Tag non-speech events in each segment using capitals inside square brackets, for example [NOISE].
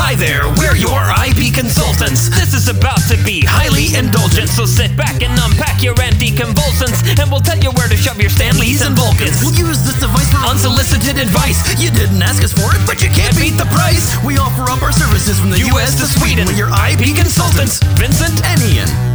Hi there, we're your IP consultants. This is about to be highly indulgent, so sit back and unpack your anticonvulsants, and we'll tell you where to shove your Stanleys and Vulcans. We'll use this device for Unsolicited advice. You didn't ask us for it, but you can't beat the price. We offer up our services from the U.S. to Sweden. We're your IP consultants, Vincent and Ian.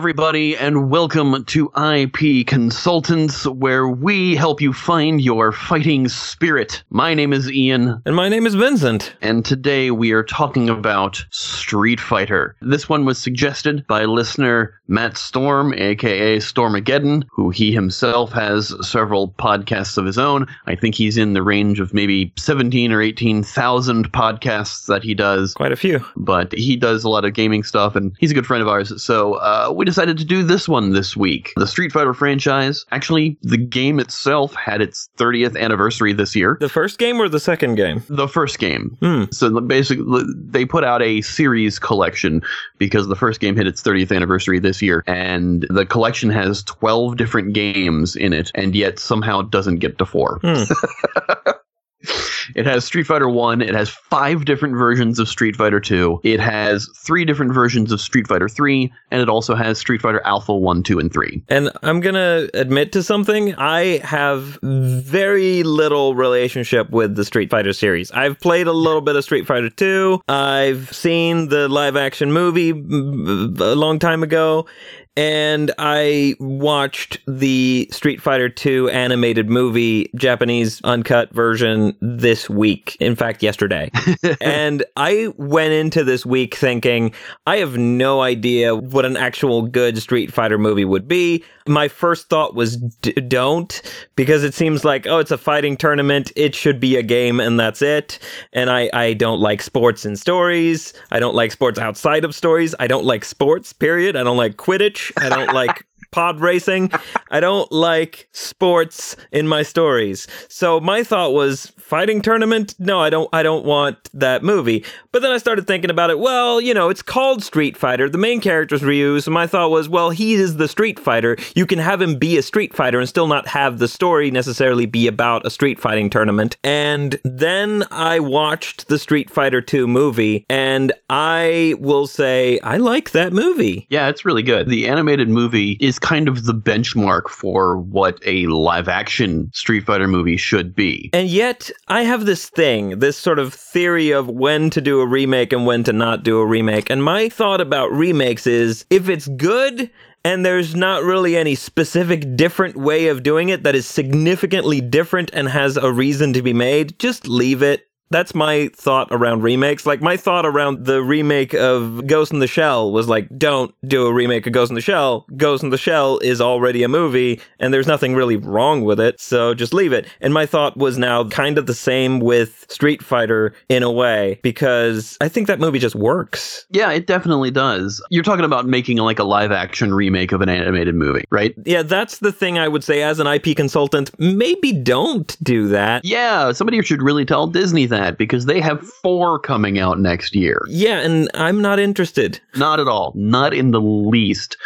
Everybody, and welcome to IP Consultants, where we help you find your fighting spirit. My name is Ian, And my name is Vincent. and today we are talking about Street Fighter. This one was suggested by listener Matt Storm, aka Stormageddon, who he himself has several podcasts of his own. I think he's in the range of maybe 17 or 18,000 podcasts that he does Quite a few. but he does a lot of gaming stuff and he's a good friend of ours. So uh, we decided to do this one this week. The Street Fighter franchise, actually, the game itself had its 30th anniversary this year. The first game or the second game? The first game. Hmm. So basically, they put out a series collection because the first game hit its 30th anniversary this year, and the collection has 12 different games in it, and yet somehow it doesn't get to four. Hmm. [LAUGHS] It has Street Fighter 1, it has five different versions of Street Fighter 2, it has three different versions of Street Fighter 3, and it also has Street Fighter Alpha 1, 2, and 3. And I'm going to admit to something. I have very little relationship with the Street Fighter series. I've played a little bit of Street Fighter 2. I've seen the live action movie a long time ago. And I watched the Street Fighter 2 animated movie, Japanese uncut version, this week. In fact, yesterday. [LAUGHS] and I went into this week thinking, I have no idea what an actual good Street Fighter movie would be. My first thought was d- don't, because it seems like, oh, it's a fighting tournament. It should be a game, and that's it. And I, I don't like sports and stories. I don't like sports outside of stories. I don't like sports, period. I don't like Quidditch. I don't like pod racing. I don't like sports in my stories. So my thought was fighting tournament? No, I don't I don't want that movie. But then I started thinking about it. Well, you know, it's called Street Fighter. The main character's Ryu, so my thought was, well, he is the Street Fighter. You can have him be a Street Fighter and still not have the story necessarily be about a street fighting tournament. And then I watched the Street Fighter 2 movie and I will say I like that movie. Yeah, it's really good. The animated movie is kind of the benchmark for what a live action Street Fighter movie should be. And yet, I have this thing, this sort of theory of when to do a remake and when to not do a remake. And my thought about remakes is if it's good and there's not really any specific different way of doing it that is significantly different and has a reason to be made, just leave it. That's my thought around remakes. Like my thought around the remake of Ghost in the Shell was like, don't do a remake of Ghost in the Shell. Ghost in the Shell is already a movie and there's nothing really wrong with it, so just leave it. And my thought was now kind of the same with Street Fighter in a way because I think that movie just works. Yeah, it definitely does. You're talking about making like a live action remake of an animated movie, right? Yeah, that's the thing I would say as an IP consultant, maybe don't do that. Yeah, somebody should really tell Disney that because they have four coming out next year. Yeah, and I'm not interested. Not at all. Not in the least.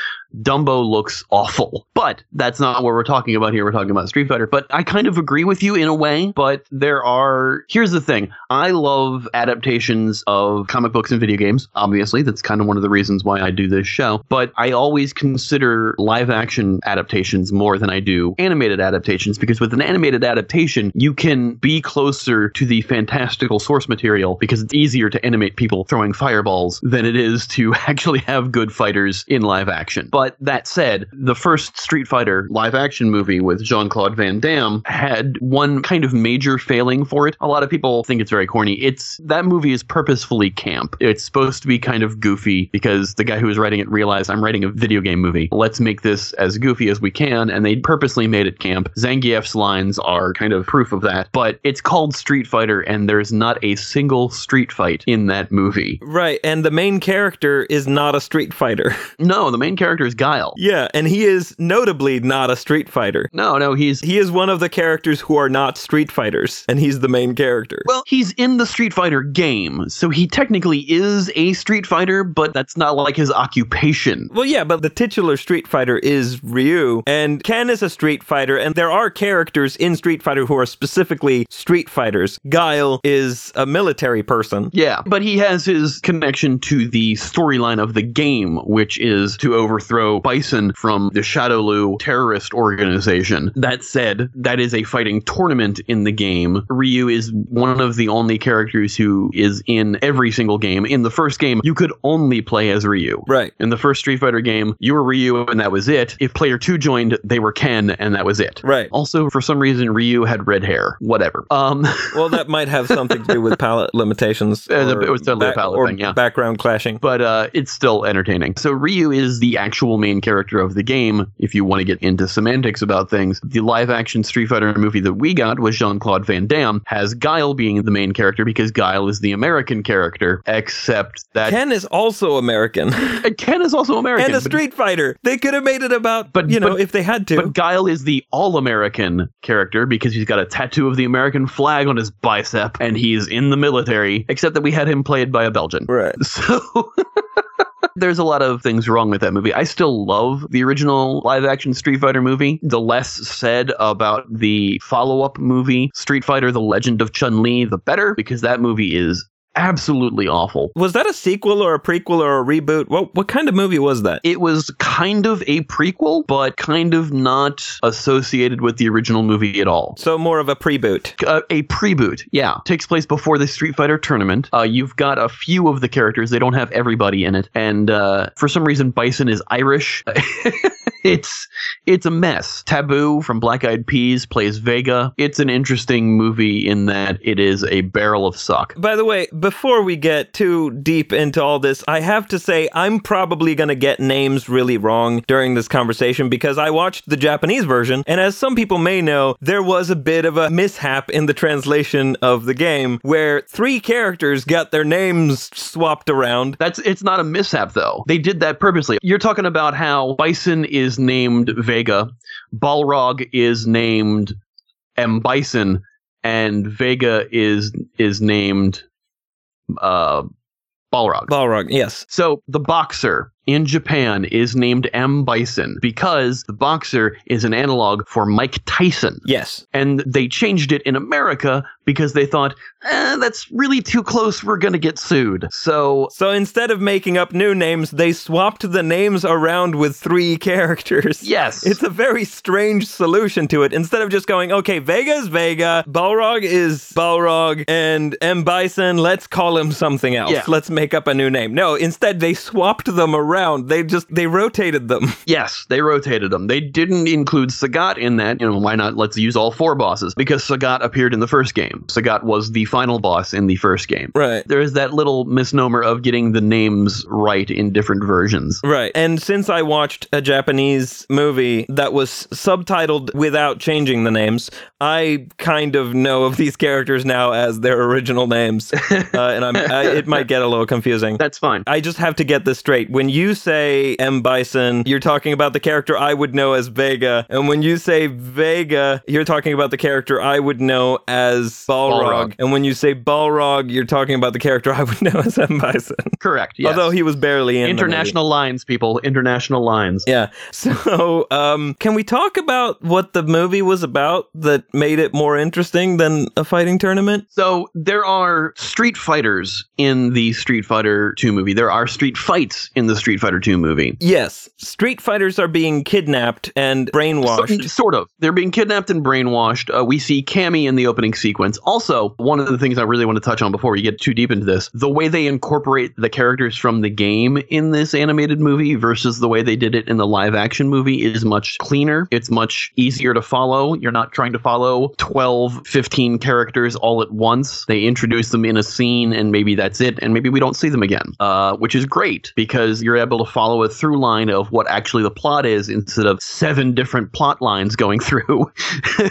Dumbo looks awful. But that's not what we're talking about here. We're talking about Street Fighter. But I kind of agree with you in a way. But there are. Here's the thing I love adaptations of comic books and video games. Obviously, that's kind of one of the reasons why I do this show. But I always consider live action adaptations more than I do animated adaptations because with an animated adaptation, you can be closer to the fantastical source material because it's easier to animate people throwing fireballs than it is to [LAUGHS] actually have good fighters in live action. But that said, the first Street Fighter live action movie with Jean Claude Van Damme had one kind of major failing for it. A lot of people think it's very corny. It's that movie is purposefully camp. It's supposed to be kind of goofy because the guy who was writing it realized I'm writing a video game movie. Let's make this as goofy as we can, and they purposely made it camp. Zangief's lines are kind of proof of that. But it's called Street Fighter, and there's not a single street fight in that movie. Right, and the main character is not a Street Fighter. [LAUGHS] No, the main character is is Guile. Yeah, and he is notably not a Street Fighter. No, no, he's He is one of the characters who are not Street Fighters, and he's the main character. well, he's in the Street Fighter game, so he technically is a Street Fighter, but that's not like his occupation. Well, yeah, but the titular Street Fighter is Ryu, and Ken is a Street Fighter, and there are characters in Street Fighter who are specifically Street Fighters. Guile is a military person. Yeah, but he has his connection to the storyline of the game, which is to overthrow Bison from the Shadowloo terrorist organization. That said, that is a fighting tournament in the game. Ryu is one of the only characters who is in every single game. In the first game, you could only play as Ryu. Right. In the first Street Fighter game, you were Ryu and that was it. If player 2 joined, they were Ken and that was it. Right. Also, for some reason, Ryu had red hair. Whatever. Um, [LAUGHS] Well, that might have something to do with palette limitations. Uh, or it was totally a back- palette thing, yeah. Background clashing. but uh, it's still entertaining. So Ryu is the actual main character of the game. If you want to get into semantics about things, the live-action Street Fighter movie that we got was Jean Claude Van Damme has Guile being the main character because Guile is the American character, except that Ken is also American and Ken is also American. and a but- Street Fighter. They could have made it about, But- you know, but- if they had to. But Guile is the all-American character because he's got a tattoo of the American flag on his bicep and he's in the military, except that we had him played by a Belgian. right. [LAUGHS] So [LAUGHS] there's a lot of things wrong with that movie. I still love the original live action Street Fighter movie. The less said about the follow up movie, Street Fighter The Legend of Chun Li, the better, because that movie is absolutely awful. Was that a sequel or a prequel or a reboot? What what kind of movie was that? It was kind of a prequel, but kind of not associated with the original movie at all. So more of a preboot. uh, a preboot. Yeah, takes place before the Street Fighter tournament. Uh, you've got a few of the characters; they don't have everybody in it, and uh, for some reason, Bison is Irish. [LAUGHS] it's it's a mess. Taboo from Black Eyed Peas plays Vega. It's an interesting movie in that it is a barrel of suck. By the way, before we get too deep into all this, I have to say I'm probably going to get names really wrong during this conversation because I watched the Japanese version, and as some people may know, there was a bit of a mishap in the translation of the game where three characters got their names swapped around. That's it's not a mishap though. They did that purposely. You're talking about how Bison is named Vega, Balrog is named M Bison, and Vega is is named uh Balrog. Balrog, yes. so the boxer in Japan is named M Bison because the boxer is an analog for Mike Tyson. Yes. And they changed it in America because they thought, eh, that's really too close. We're going to get sued. So So instead of making up new names, they swapped the names around with three [LAUGHS] characters. Yes. It's a very strange solution to it. Instead of just going, okay, Vega is Vega, Balrog is Balrog, and M. Bison, let's call him something else. Yeah. Let's make up a new name. No, instead they swapped them around. They just, they rotated them. [LAUGHS] Yes, they rotated them. They didn't include Sagat in that. You know, why not? Let's use all four bosses because Sagat appeared in the first game. Sagat was the final boss in the first game. Right. There is that little misnomer of getting the names right in different versions. Right. And since I watched a Japanese movie that was subtitled without changing the names, I kind of know of these characters now as their original names. [LAUGHS] uh, and I'm, I, it might get a little confusing. That's fine. I just have to get this straight. When you say M. Bison, you're talking about the character I would know as Vega. And when you say Vega, you're talking about the character I would know as Balrog. Balrog. And when you say Balrog, you're talking about the character [LAUGHS] I would know as M. Bison. Correct. Yes. Although he was barely in international lines, people. International lines. Yeah. [LAUGHS] So, um, can we talk about what the movie was about that made it more interesting than a fighting tournament? So there are street fighters in the Street Fighter 2 movie. There are street fights in the Street Fighter 2 movie. Yes. Street fighters are being kidnapped and brainwashed. So- sort of. They're being kidnapped and brainwashed. Uh, we see Cammy in the opening sequence. Also, one of the things I really want to touch on before we get too deep into this, the way they incorporate the characters from the game in this animated movie versus the way they did it in the live action movie is much cleaner. It's much easier to follow. You're not trying to follow 12, 15 characters all at once. They introduce them in a scene and maybe that's it. And maybe we don't see them again, uh, which is great because you're able to follow a through line of what actually the plot is instead of seven different plot lines going [LAUGHS] through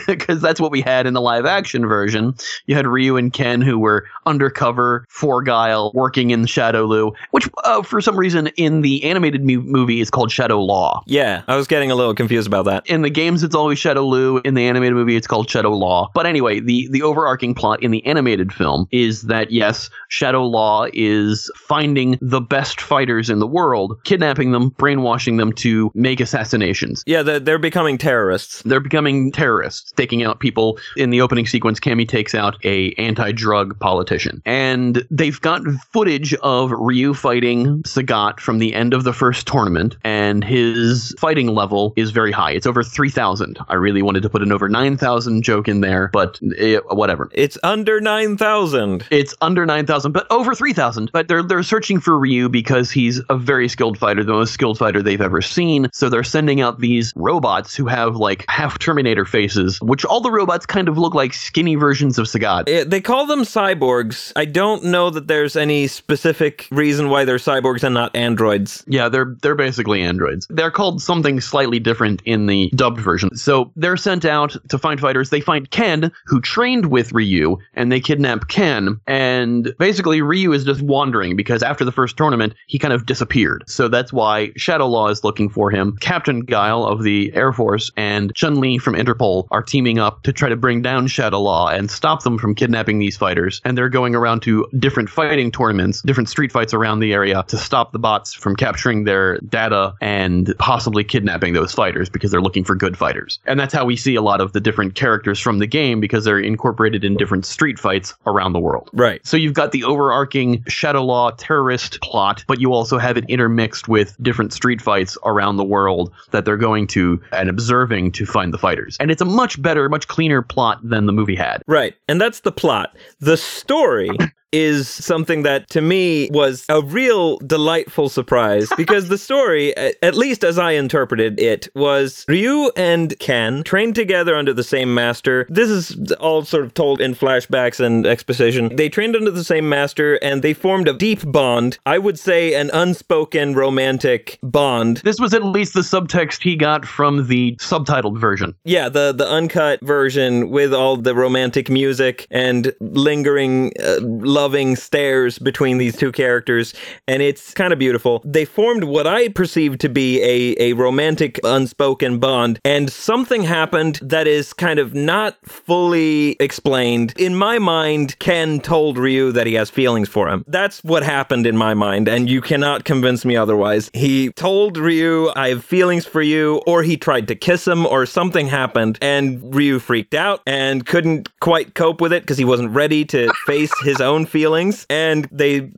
because that's what we had in the live action version them. You had Ryu and Ken who were undercover for Guile, working in Shadowloo, which uh, for some reason in the animated mu- movie is called Shadow Law. Yeah, I was getting a little confused about that. In the games, it's always Shadowloo. In the animated movie, it's called Shadow Law. But anyway, the the overarching plot in the animated film is that yes, Shadow Law is finding the best fighters in the world, kidnapping them, brainwashing them to make assassinations. Yeah, they're, they're becoming terrorists. They're becoming terrorists, taking out people. In the opening sequence, Cammy takes out a anti-drug politician, and they've got footage of Ryu fighting Sagat from the end of the first tournament, and his fighting level is very high. It's over three thousand. I really wanted to put an over nine thousand joke in there, but eh, whatever. It's under 9,000. It's under 9,000, but over 3,000. But they're they're searching for Ryu because he's a very skilled fighter, the most skilled fighter they've ever seen. So they're sending out these robots who have like half Terminator faces, which all the robots kind of look like skinny versions of Sagat. Eh, They call them cyborgs. I don't know that there's any specific reason why they're cyborgs and not androids. Yeah, they're they're basically androids. They're called something slightly different in the dubbed version. So they're sent out to find fighters. They find Ken, who trained with Ryu, and they kidnap Ken. And basically, Ryu is just wandering because after the first tournament, he kind of disappeared. So that's why Shadow Law is looking for him. Captain Guile of the Air Force and Chun Li from Interpol are teaming up to try to bring down Shadow Law and stop them from kidnapping these fighters. And they're going around to different fighting tournaments, different street fights around the area to stop the bots from capturing their data and possibly kidnapping those fighters because they're looking for good fighters. And that's how we see a lot of the different characters from the game because they're incorporated in different street fights around the world. Right. So you've got the overarching Shadow Law terrorist plot, but you also have it intermixed with different street fights around the world that they're going to and observing to find the fighters. And it's a much better, much cleaner plot than the movie had. Right. And that's the plot. The story [LAUGHS] is something that to me was a real delightful surprise [LAUGHS] because the story, at least as I interpreted it, was Ryu and Ken trained together under the same master. This is all sort of told in flashbacks and exposition. They trained under the same master and they formed a deep bond. I would say an unspoken romantic bond. This was at least the subtext he got from the subtitled version. Yeah, the the uncut version with all the romantic music and lingering, uh, loving stares between these two characters, and it's kind of beautiful. They formed what I perceived to be a a romantic unspoken bond, and something happened that is kind of not fully explained. In my mind, Ken told Ryu that he has feelings for him. That's what happened in my mind, and you cannot convince me otherwise. He told Ryu, I have feelings for you, or he tried to kiss him, or something happened, and Ryu freaked out and couldn't quite cope with it because he wasn't ready to face his own feelings, and they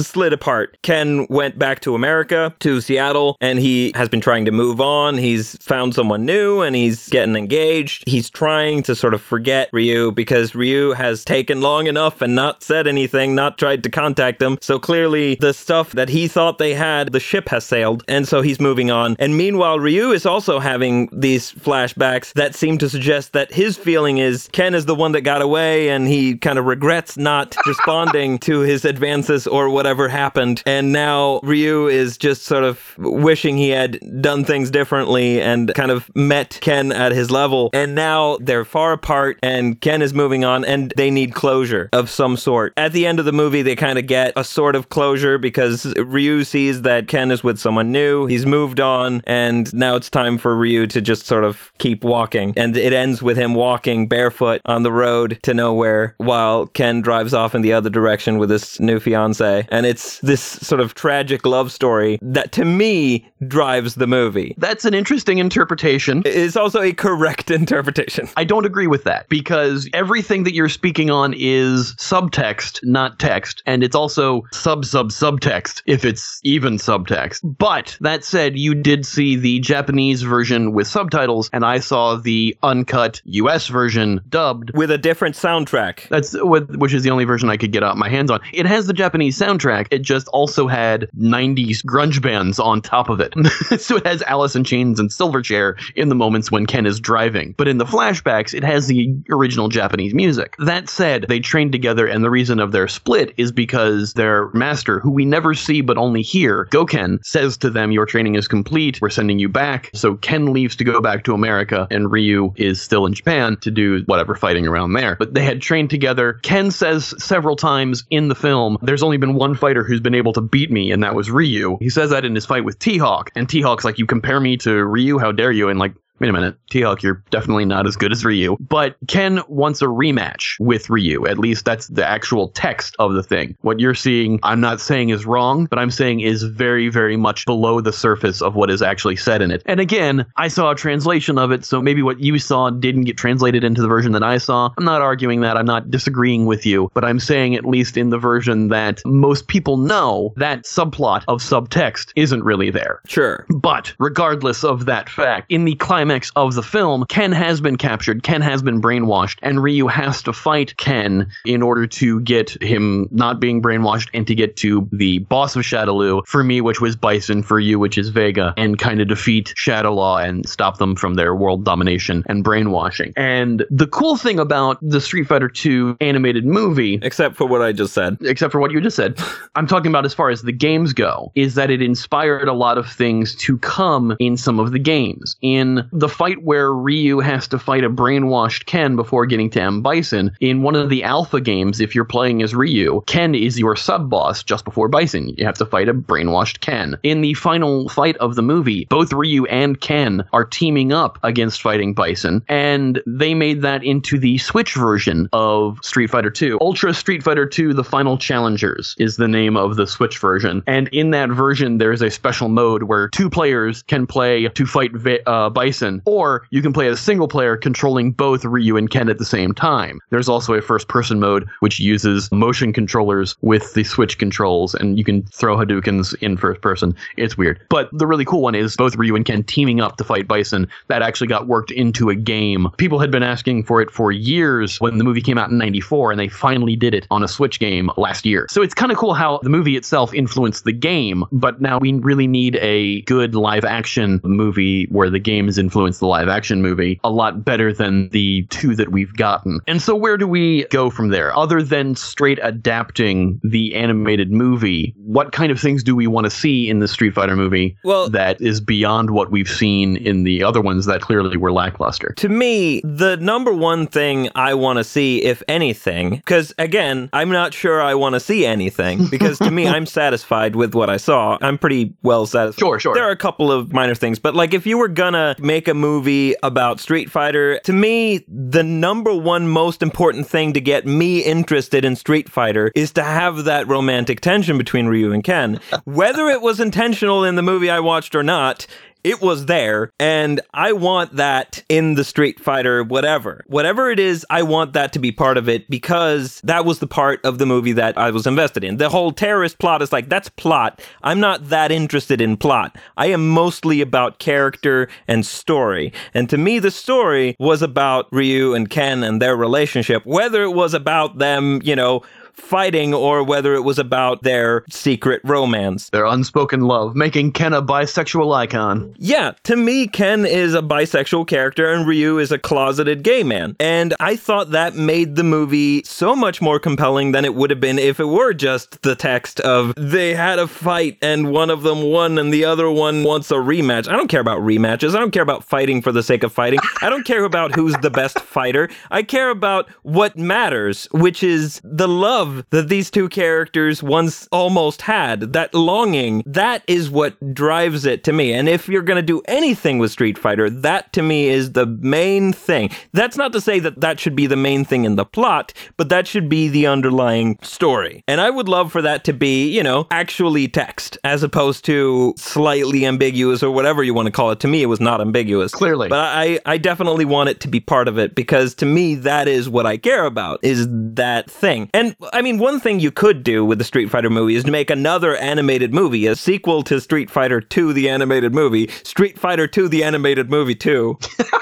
slid apart. Ken went back to America, to Seattle, and he has been trying to move on. He's found someone new and he's getting engaged. He's trying to sort of forget Ryu because Ryu has taken long enough and not said anything, not tried to contact him. So clearly, the stuff that he thought they had, the ship has sailed, and so he's moving on. And meanwhile, Ryu is also having these flashbacks that seem to suggest that his feeling is Ken is the one that got away and he kind of regrets not [LAUGHS] responding to his advances or whatever happened. And now Ryu is just sort of wishing he had done things differently and kind of met Ken at his level. And now they're far apart and Ken is moving on and they need closure of some sort. At the end of the movie, they kind of get a sort of closure because Ryu sees that Ken is with someone new. He's moved on and now it's time for Ryu to just sort of keep walking. And it ends with him walking barefoot on the road to nowhere while Ken drives off in the other direction with his new fiance. And it's this sort of tragic love story that to me drives the movie. That's an interesting interpretation. It's also a correct [LAUGHS] interpretation. I don't agree with that because everything that you're speaking on is subtext, not text, and it's also sub sub subtext if it's even subtext. But that said, you did see the Japanese version with subtitles, and I saw the uncut US version dubbed. With a different soundtrack. That's with, which is the only version I could could get out my hands on. It has the Japanese soundtrack. It just also had 90s grunge bands on top of it. [LAUGHS] so it has Alice in Chains and Silverchair in the moments when Ken is driving. But in the flashbacks, it has the original Japanese music. That said, they trained together, and the reason of their split is because their master, who we never see but only hear, Gouken, says to them, Your training is complete. We're sending you back. So Ken leaves to go back to America, and Ryu is still in Japan to do whatever fighting around there. But they had trained together. Ken says several times in the film, There's only been one fighter who's been able to beat me, and that was Ryu. He says that in his fight with T Hawk, and T Hawk's like, You compare me to Ryu? How dare you? And like, wait a minute, T Hawk, you're definitely not as good as Ryu. But Ken wants a rematch with Ryu. At least that's the actual text of the thing. What you're seeing, I'm not saying is wrong, but I'm saying is very, very much below the surface of what is actually said in it. And again, I saw a translation of it, so maybe what you saw didn't get translated into the version that I saw. I'm not arguing that. I'm not disagreeing with you, but I'm saying at least in the version that most people know, that subplot of subtext isn't really there. Sure. But regardless of that fact, in the climax of the film, Ken has been captured, Ken has been brainwashed, and Ryu has to fight Ken in order to get him not being brainwashed and to get to the boss of Shadaloo, for me, which was Bison, for you, which is Vega, and kind of defeat Shadowlaw and stop them from their world domination and brainwashing. And the cool thing about the Street Fighter 2 animated movie Except for what I just said. except for what you just said. [LAUGHS] I'm talking about as far as the games go, is that it inspired a lot of things to come in some of the games. In the fight where Ryu has to fight a brainwashed Ken before getting to M. Bison, in one of the alpha games, if you're playing as Ryu, Ken is your sub boss just before Bison. You have to fight a brainwashed Ken. In the final fight of the movie, both Ryu and Ken are teaming up against fighting Bison, and they made that into the Switch version of Street Fighter 2. Ultra Street Fighter 2 The Final Challengers is the name of the Switch version. And in that version, there's a special mode where two players can play to fight uh, Bison, or you can play as a single player controlling both Ryu and Ken at the same time. There's also a first person mode which uses motion controllers with the Switch controls, and you can throw Hadoukens in first person. It's weird. But the really cool one is both Ryu and Ken teaming up to fight Bison. That actually got worked into a game. People had been asking for it for years when the movie came out in 94, and they finally did it on a Switch game last year. So it's kind of cool how the movie itself influenced the game, but now we really need a good live action movie where the games influence the live action movie a lot better than the two that we've gotten. And so where do we go from there? Other than straight adapting the animated movie, what kind of things do we want to see in the Street Fighter movie Well- that is beyond what we've seen in the other ones that clearly were lackluster? To me, the number one thing I want to see, if anything, because again, I'm not sure I want to see anything, [LAUGHS] because to me, I'm satisfied with what I saw. I'm pretty well satisfied. Sure, sure. There are a couple of minor things, but like if you were gonna make a movie about Street Fighter, to me, the number one most important thing to get me interested in Street Fighter is to have that romantic tension between Ryu and Ken. [LAUGHS] Whether it was intentional in the movie I watched or not, it was there and i want that in the street fighter whatever. Whatever it is i want that to be part of it because that was the part of the movie that i was invested in. The whole terrorist plot is like that's plot. I'm not that interested in plot. I am mostly about character and story. And to me the story was about ryu and ken and their relationship whether it was about them you know fighting or whether it was about their secret romance Their unspoken love, making Ken a bisexual icon. yeah, to me, Ken is a bisexual character and Ryu is a closeted gay man. And I thought that made the movie so much more compelling than it would have been if it were just the text of they had a fight and one of them won and the other one wants a rematch. I don't care about rematches. I don't care about fighting for the sake of fighting. I don't care about who's the best fighter. I care about what matters, which is the love that these two characters once almost had, that longing. That is what drives it to me. And if you're going to do anything with Street Fighter, that to me is the main thing. That's not to say that that should be the main thing in the plot, but that should be the underlying story. And I would love for that to be, you know, actually text as opposed to slightly ambiguous or whatever you want to call it. To me, it was not ambiguous. Clearly. But I, I definitely want it to be part of it because to me, that is what I care about is that thing. And I mean, one thing you could do with the Street Fighter movie is to make another animated movie, a sequel to Street Fighter 2, the animated movie, Street Fighter 2, the animated movie 2.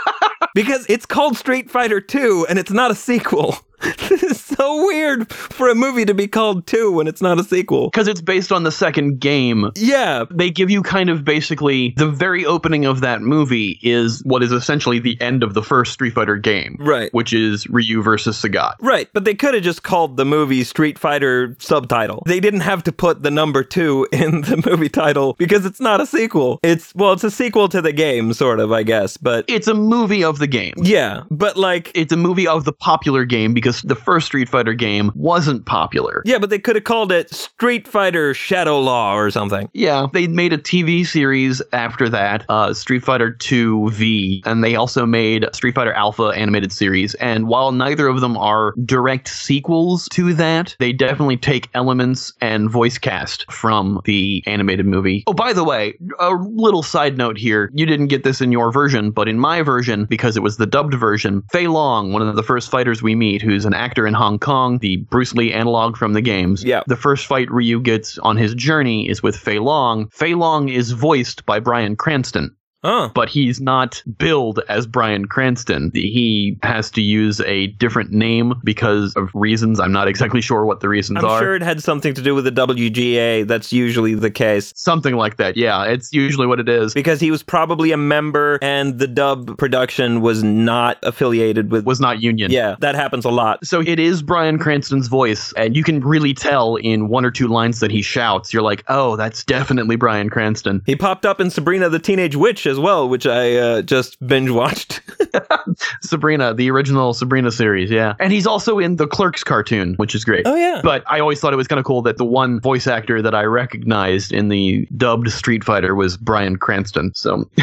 [LAUGHS] because it's called Street Fighter 2 and it's not a sequel. [LAUGHS] so weird for a movie to be called 2 when it's not a sequel. Because it's based on the second game. Yeah. They give you kind of basically the very opening of that movie is what is essentially the end of the first Street Fighter game. Right. Which is Ryu versus Sagat. Right, but they could have just called the movie Street Fighter subtitle. They didn't have to put the number 2 [LAUGHS] in the movie title because it's not a sequel. It's well, it's a sequel to the game sort of, I guess, but It's a movie of the game. yeah, but like It's a movie of the popular game because the first Street Fighter game wasn't popular. yeah, but they could have called it Street Fighter Shadow Law or something. Yeah, they made a TV series after that, uh, Street Fighter 2 V, and they also made Street Fighter Alpha animated series. And while neither of them are direct sequels to that, they definitely take elements and voice cast from the animated movie. Oh, by the way, a little side note here: you didn't get this in your version, but in my version, because it was the dubbed version, Fei Long, one of the first fighters we meet, who's an actor in Hong Kong, the Bruce Lee analog from the games. Yeah. The first fight Ryu gets on his journey is with Fei Long. Fei Long is voiced by Bryan Cranston, Oh. but he's not billed as Bryan Cranston. He has to use a different name because of reasons. I'm not exactly sure what the reasons are. I'm sure it had something to do with the WGA. That's usually the case. Something like that. Yeah, it's usually what it is. Because he was probably a member and the dub production was not affiliated with. Was not union. yeah, that happens a lot. So it is Bryan Cranston's voice, and you can really tell in one or two lines that he shouts. You're like, oh, that's definitely Bryan Cranston. He popped up in Sabrina the Teenage Witch as well, which I uh, just binge watched. [LAUGHS] [LAUGHS] Sabrina, the original Sabrina series, yeah. And he's also in the Clerks cartoon, which is great. oh, yeah. But I always thought it was kind of cool that the one voice actor that I recognized in the dubbed Street Fighter was Bryan Cranston. So. [LAUGHS]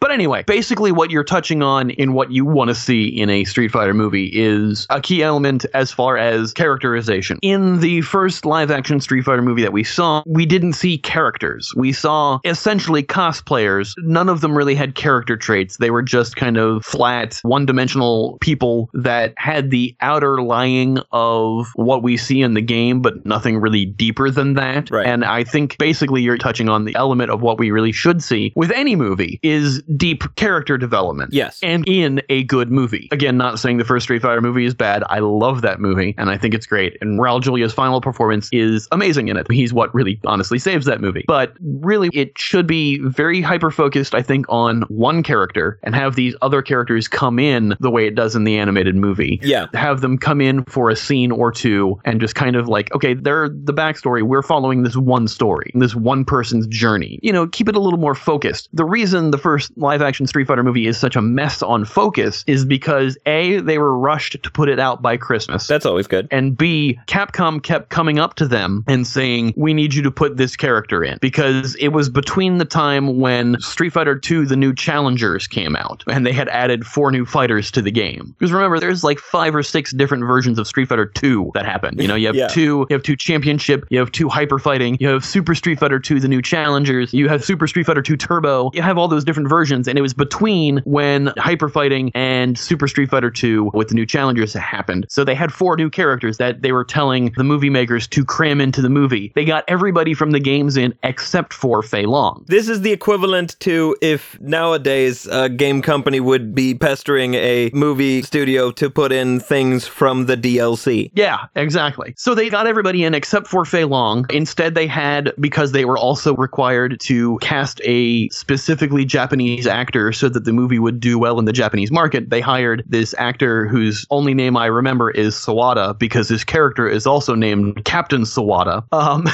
But anyway, basically, what you're touching on in what you want to see in a Street Fighter movie is a key element as far as characterization. In the first live action Street Fighter movie that we saw, we didn't see characters. We saw essentially cosplayers. None of them really had character traits. They were just kind of flat, one dimensional people that had the outer lying of what we see in the game, but nothing really deeper than that. Right. And I think basically you're touching on the element of what we really should see with any movie is deep character development. Yes. And in a good movie. Again, not saying the first Street Fighter movie is bad. I love that movie and I think it's great. And Raul Julia's final performance is amazing in it. He's what really honestly saves that movie. But really, it should be very hyper focused, I think, on one character and have these other characters come in the way it does in the animated movie Yeah. have them come in for a scene or two and just kind of like, okay, they're the backstory. We're following this one story, this one person's journey. You know, keep it a little more focused. The reason the first live action Street Fighter movie is such a mess on focus is because A, they were rushed to put it out by Christmas. That's always good. and B, Capcom kept coming up to them and saying, We need you to put this character in. Because it was between the time when Street Fighter II, the new challengers came out, and they had added four new fighters to the game. Because remember, there's like five or six different versions of Street Fighter II that happened. You know, you [LAUGHS] have Yeah. two, you have two championship, you have two hyper fighting, you have Super Street Fighter II, the new challengers, you have Super Street Fighter II Turbo, you have all those different versions, and it was between when hyper fighting and Super Street Fighter II with the new challengers happened. So they had four new characters that they were telling the movie makers to cram into the movie. They got everybody from the games in except for Fei Long. This is the equivalent to if nowadays a game company would be pestering a movie studio to put in things from the DLC. Yeah, exactly. So they got everybody in except for Fei Long. Instead, they had, because they were also required to cast a specifically Japanese actor so that the movie would do well in the Japanese market, they hired this actor whose only name I remember is Sawada because his character is also named Captain Sawada. Um,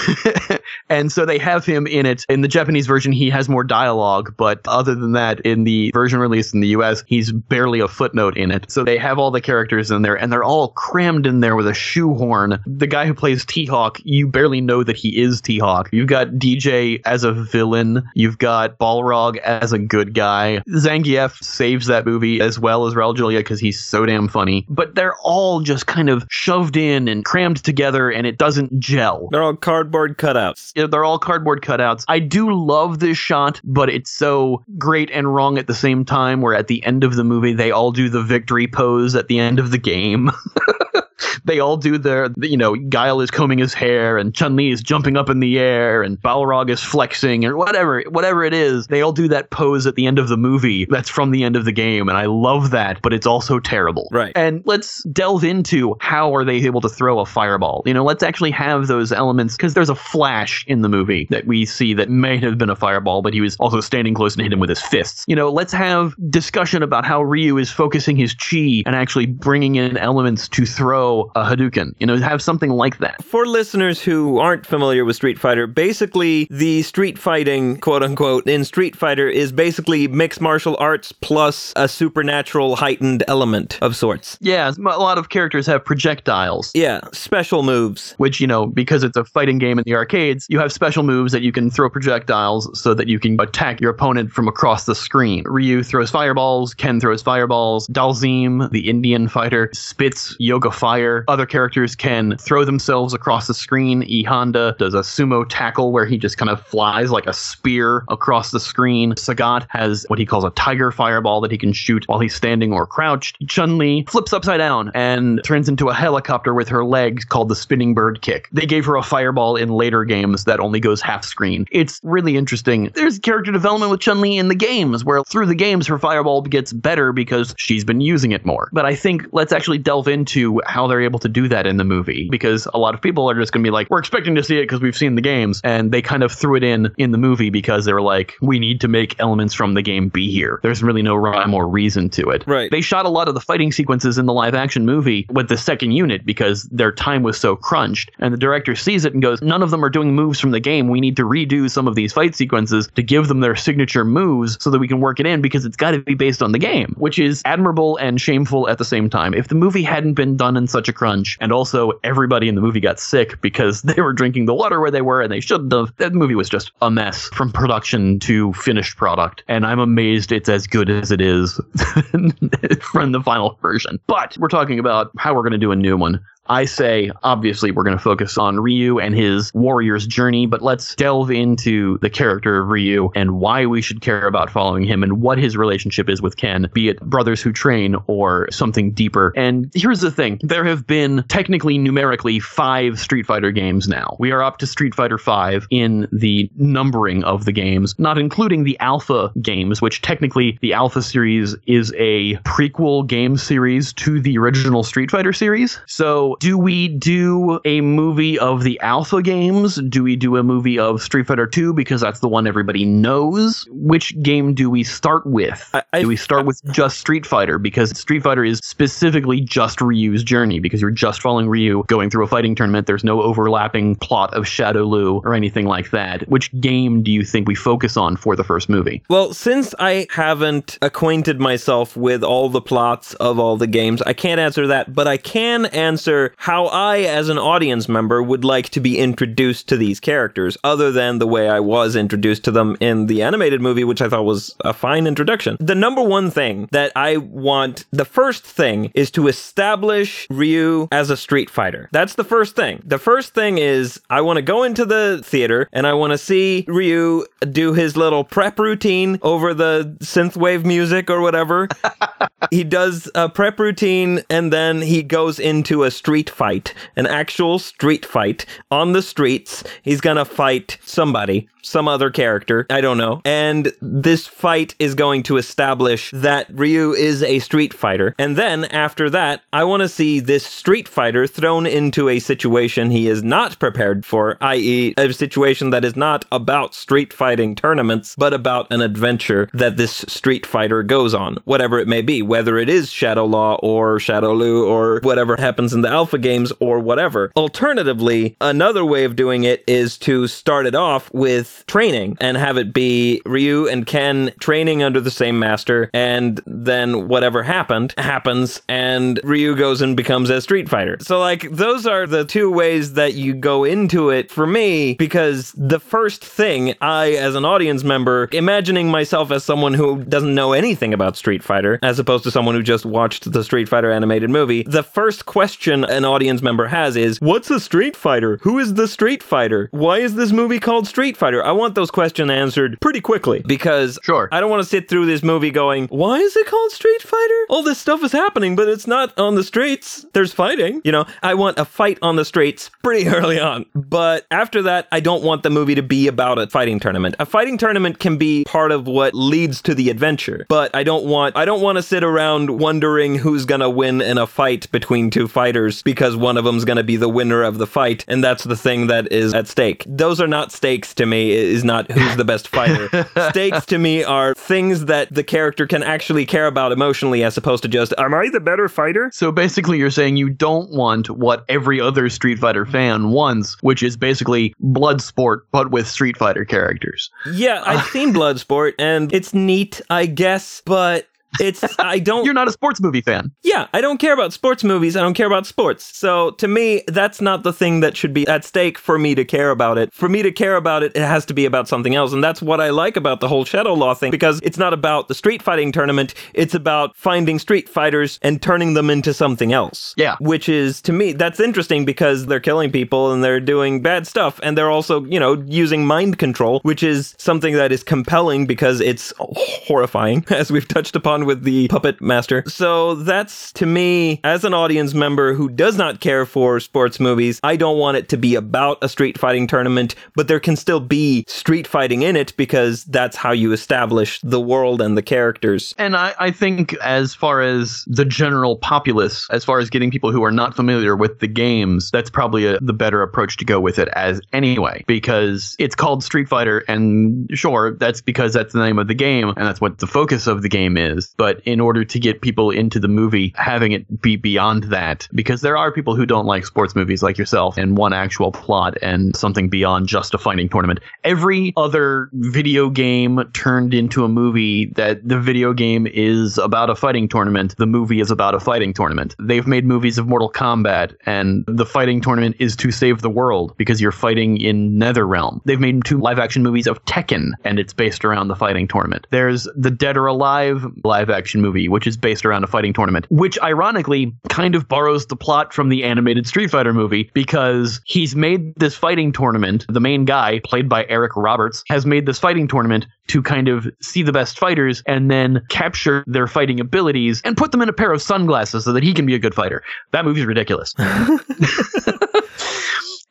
[LAUGHS] and so they have him in it. In the Japanese version, he has more dialogue, but other than that, in the version released in the US, he's barely a footnote in it. So they have all the characters in there, and they're all crammed in there with a shoehorn. The guy who plays T Hawk, you barely know that he is T Hawk. You've got DJ as a villain, you've got Balrog as a good guy. Zangief saves that movie as well as Raul Julia because he's so damn funny. But they're all just kind of shoved in and crammed together, and it doesn't gel. They're all cardboard cutouts. Yeah, They're all cardboard cutouts. I do love this shot, but it's so great and wrong at the same time. Where at the end of the movie, they all do the victory pose at the end of the game. [LAUGHS] [LAUGHS] they all do their, you know, Guile is combing his hair and Chun Li is jumping up in the air and Balrog is flexing or whatever, whatever it is. They all do that pose at the end of the movie that's from the end of the game. And I love that, but it's also terrible. Right. And let's delve into how are they able to throw a fireball? You know, let's actually have those elements because there's a flash in the movie that we see that may have been a fireball, but he was also standing close and hit him with his fists. You know, let's have discussion about how Ryu is focusing his chi and actually bringing in elements to throw a Hadouken. You know, have something like that. For listeners who aren't familiar with Street Fighter, basically the street fighting, quote unquote, in Street Fighter is basically mixed martial arts plus a supernatural heightened element of sorts. Yeah, a lot of characters have projectiles. Yeah, special moves. Which, you know, because it's a fighting game in the arcades, you have special moves that you can throw projectiles so that you can attack your opponent from across the screen. Ryu throws fireballs, Ken throws fireballs, Dhalsim, the Indian fighter, spits yoga fire. Other characters can throw themselves across the screen. E Honda does a sumo tackle where he just kind of flies like a spear across the screen. Sagat has what he calls a tiger fireball that he can shoot while he's standing or crouched. Chun Li flips upside down and turns into a helicopter with her legs called the spinning bird kick. They gave her a fireball in later games that only goes half screen. It's really interesting. There's character development with Chun Li in the games where through the games her fireball gets better because she's been using it more. But I think let's actually delve into how they're able to do that in the movie because a lot of people are just going to be like, we're expecting to see it because we've seen the games. And they kind of threw it in in the movie because they were like, we need to make elements from the game be here. There's really no rhyme or reason to it. Right. They shot a lot of the fighting sequences in the live action movie with the second unit because their time was so crunched. And the director sees it and goes, none of them are doing moves from the game. We need to redo some of these fight sequences to give them their signature moves so that we can work it in because it's got to be based on the game, which is admirable and shameful at the same time. If the movie hadn't been done in such a crunch, and also everybody in the movie got sick because [LAUGHS] they were drinking the water where they were and they shouldn't have, that movie was just a mess from production to finished product. And I'm amazed it's as good as it is [LAUGHS] from the final version. But we're talking about how we're going to do a new one. I say, obviously, we're going to focus on Ryu and his warrior's journey, but let's delve into the character of Ryu and why we should care about following him and what his relationship is with Ken, be it brothers who train or something deeper. And here's the thing there have been technically, numerically, five Street Fighter games now. We are up to Street Fighter 5 in the numbering of the games, not including the Alpha games, which technically the Alpha series is a prequel game series to the original Street Fighter series. So do we do a movie of the Alpha games? Do we do a movie of Street Fighter 2 because that's the one everybody knows? Which game do we start with? I- I- do we start with [LAUGHS] just Street Fighter because Street Fighter is specifically just Ryu's journey because you're just following Ryu going through a fighting tournament. There's no overlapping plot of Shadow Lu or anything like that. Which game do you think we focus on for the first movie? Well, since I haven't acquainted myself with all the plots of all the games, I can't answer that, but I can answer how I, as an audience member, would like to be introduced to these characters, other than the way I was introduced to them in the animated movie, which I thought was a fine introduction. The number one thing that I want, the first thing, is to establish Ryu as a street fighter. That's the first thing. The first thing is I want to go into the theater and I want to see Ryu do his little prep routine over the synthwave music or whatever. [LAUGHS] he does a prep routine and then he goes into a street fight, an actual street fight on the streets. He's gonna fight somebody, some other character, I don't know. And this fight is going to establish that Ryu is a street fighter. And then after that, I want to see this street fighter thrown into a situation he is not prepared for, i.e., a situation that is not about street fighting tournaments, but about an adventure that this street fighter goes on, whatever it may be, whether it is Shadow Law or Shadow Lu or whatever happens in the alpha games or whatever. Alternatively, another way of doing it is to start it off with training and have it be Ryu and Ken training under the same master, and then whatever happened happens, and Ryu goes and becomes a Street Fighter. So, like, those are the two ways that you go into it for me, because the first thing I, as an audience member, imagining myself as someone who doesn't know anything about Street Fighter, as opposed to someone who just watched the Street Fighter animated movie, the first question an audience member has is what's a Street Fighter? Who is the Street Fighter? Why is this movie called Street Fighter? I want those questions answered pretty quickly because Sure. I don't want to sit through this movie going, why is it called Street Fighter? All this stuff is happening, but it's not on the streets. There's fighting. You know, I want a fight on the streets pretty [LAUGHS] early on. But after that, I don't want the movie to be about a fighting tournament. A fighting tournament can be part of what leads to the adventure, but I don't want I don't want to sit around wondering who's going to win in a fight between two fighters because one of them's going to be the winner of the fight and that's the thing that is at stake. Those are not stakes to me. It is not who's the best fighter. [LAUGHS] stakes to me are things that the character can actually care about emotionally as opposed to just am I the better fighter? So basically, you're saying you don't want what every other Street Fighter fan wants, which is basically blood sport, but with Street Fighter characters. Yeah, I've seen [LAUGHS] Bloodsport and it's neat, I guess, but it's I don't You're not a sports movie fan. Yeah, I don't care about sports movies. I don't care about sports. So to me, that's not the thing that should be at stake for me to care about it. For me to care about it, it has to be about something else. And that's what I like about the whole Shadow Law thing because it's not about the street fighting tournament. It's about finding street fighters and turning them into something else. Yeah. Which is, to me, that's interesting because they're killing people and they're doing bad stuff. And they're also, you know, using mind control, which is something that is compelling because it's horrifying, [LAUGHS] as we've touched upon with the Puppet Master. So that's to me, as an audience member who does not care for sports movies, I don't want it to be about a street fighting tournament, but there can still be street fighting in it because that's how you establish the world and the characters. And I, I think, as far as the general populace, as far as getting people who are not familiar with the games, that's probably a, the better approach to go with it as anyway, because it's called Street Fighter, and sure, that's because that's the name of the game, and that's what the focus of the game is. But in order to get people into the movie, having it be beyond that, because there are people who don't like sports movies like yourself, and one actual plot and something beyond just a fighting tournament. Every other video game turned into a movie that the video game is about a fighting tournament, the movie is about a fighting tournament. They've made movies of Mortal Kombat, and the fighting tournament is to save the world because you're fighting in Netherrealm. They've made two live action movies of Tekken, and it's based around the fighting tournament. There's the Dead or Alive live action movie, which is based around a fighting tournament, which ironically kind of borrows the plot from the animated Street Fighter movie because he's made this fighting tournament. The main guy, played by Eric Roberts, has made this fighting tournament to kind of see the best fighters and then capture their fighting abilities and put them in a pair of sunglasses so that he can be a good fighter. That movie's ridiculous. [LAUGHS] [LAUGHS]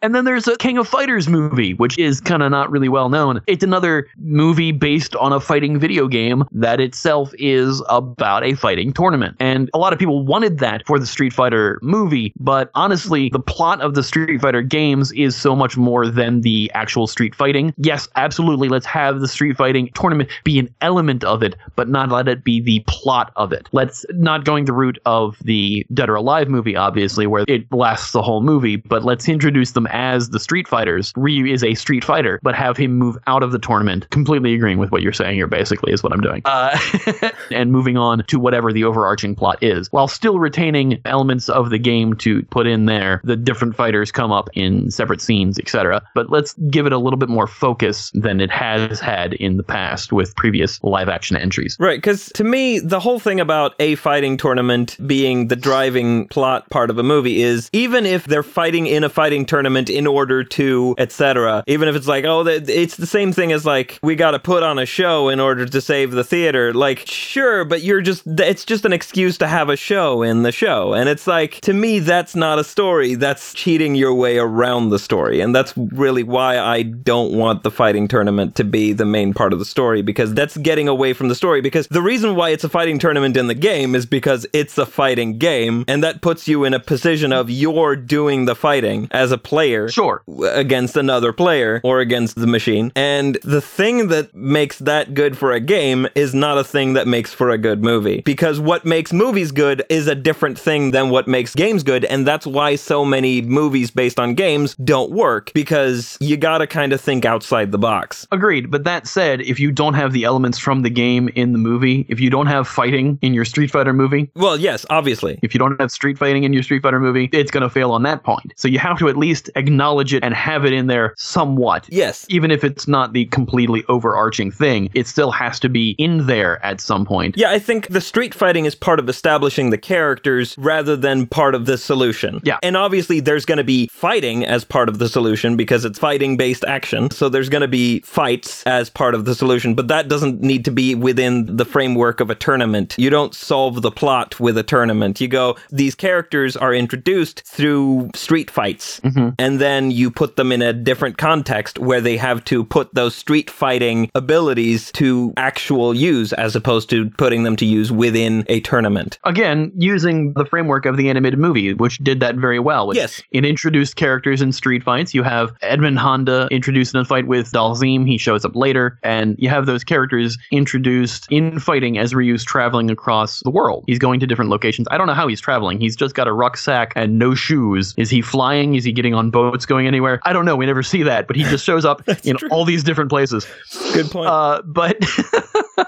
And then there's a King of Fighters movie, which is kind of not really well known. It's another movie based on a fighting video game that itself is about a fighting tournament. And a lot of people wanted that for the Street Fighter movie, but honestly, the plot of the Street Fighter games is so much more than the actual street fighting. Yes, absolutely, let's have the street fighting tournament be an element of it, but not let it be the plot of it. Let's not going the route of the Dead or Alive movie, obviously, where it lasts the whole movie, but let's introduce them as the Street Fighters. Ryu is a Street Fighter, but have him move out of the tournament. Completely agreeing with what you're saying here, basically, is what I'm doing. Uh, [LAUGHS] [LAUGHS] and moving on to whatever the overarching plot is, while still retaining elements of the game to put in there. The different fighters come up in separate scenes, etc. But let's give it a little bit more focus than it has had in the past with previous live action entries. Right, because to me, the whole thing about a fighting tournament being the driving plot part of a movie is even if they're fighting in a fighting tournament in order to, etc., even if it's like, oh, it's the same thing as like, we got to put on a show in order to save the theater. Like, sure, but you're just, it's just an excuse to have a show in the show. And it's like, to me, that's not a story. That's cheating your way around the story. And that's really why I don't want the fighting tournament to be the main part of the story because that's getting away from the story. Because the reason why it's a fighting tournament in the game is because it's a fighting game. And that puts you in a position of you're doing the fighting as a player Sure. against another player or against the machine. And the thing that makes that good for a game is not a thing that makes for a good movie. Because what makes movies good is a different thing than what makes games good. And that's why so many movies based on games don't work because you gotta kind of think outside the box. Agreed. But that said, if you don't have the elements from the game in the movie, if you don't have fighting in your Street Fighter movie, Well, yes, obviously. if you don't have street fighting in your Street Fighter movie, it's going to fail on that point. So you have to at least acknowledge it and have it in there somewhat. Yes. Even if it's not the completely overarching thing, it still has to be in there at some point. Yeah, I think the street fighting is part of establishing the characters rather than part of the solution. Yeah. And obviously, there's going to be fighting as part of the solution because it's fighting based action. So there's going to be fights as part of the solution, but that doesn't need to be within the framework of a tournament. You don't solve the plot with a tournament. You go, these characters are introduced through street fights, mm-hmm. And then you put them in a different context where they have to put those street fighting abilities to actual use as opposed to putting them to use within a tournament. Again, using the framework of the animated movie, which did that very well. which Yes. It introduced characters in street fights. You have Edmund Honda introduced in a fight with Dhalsim. He shows up later. And you have those characters introduced in fighting as Ryu's traveling across the world. He's going to different locations. I don't know how he's traveling. He's just got a rucksack and no shoes. Is he flying? Is he getting on boats going anywhere? I don't know. We never see that. But he just shows up [LAUGHS] in true. all these different places. Good point. Uh, but [LAUGHS]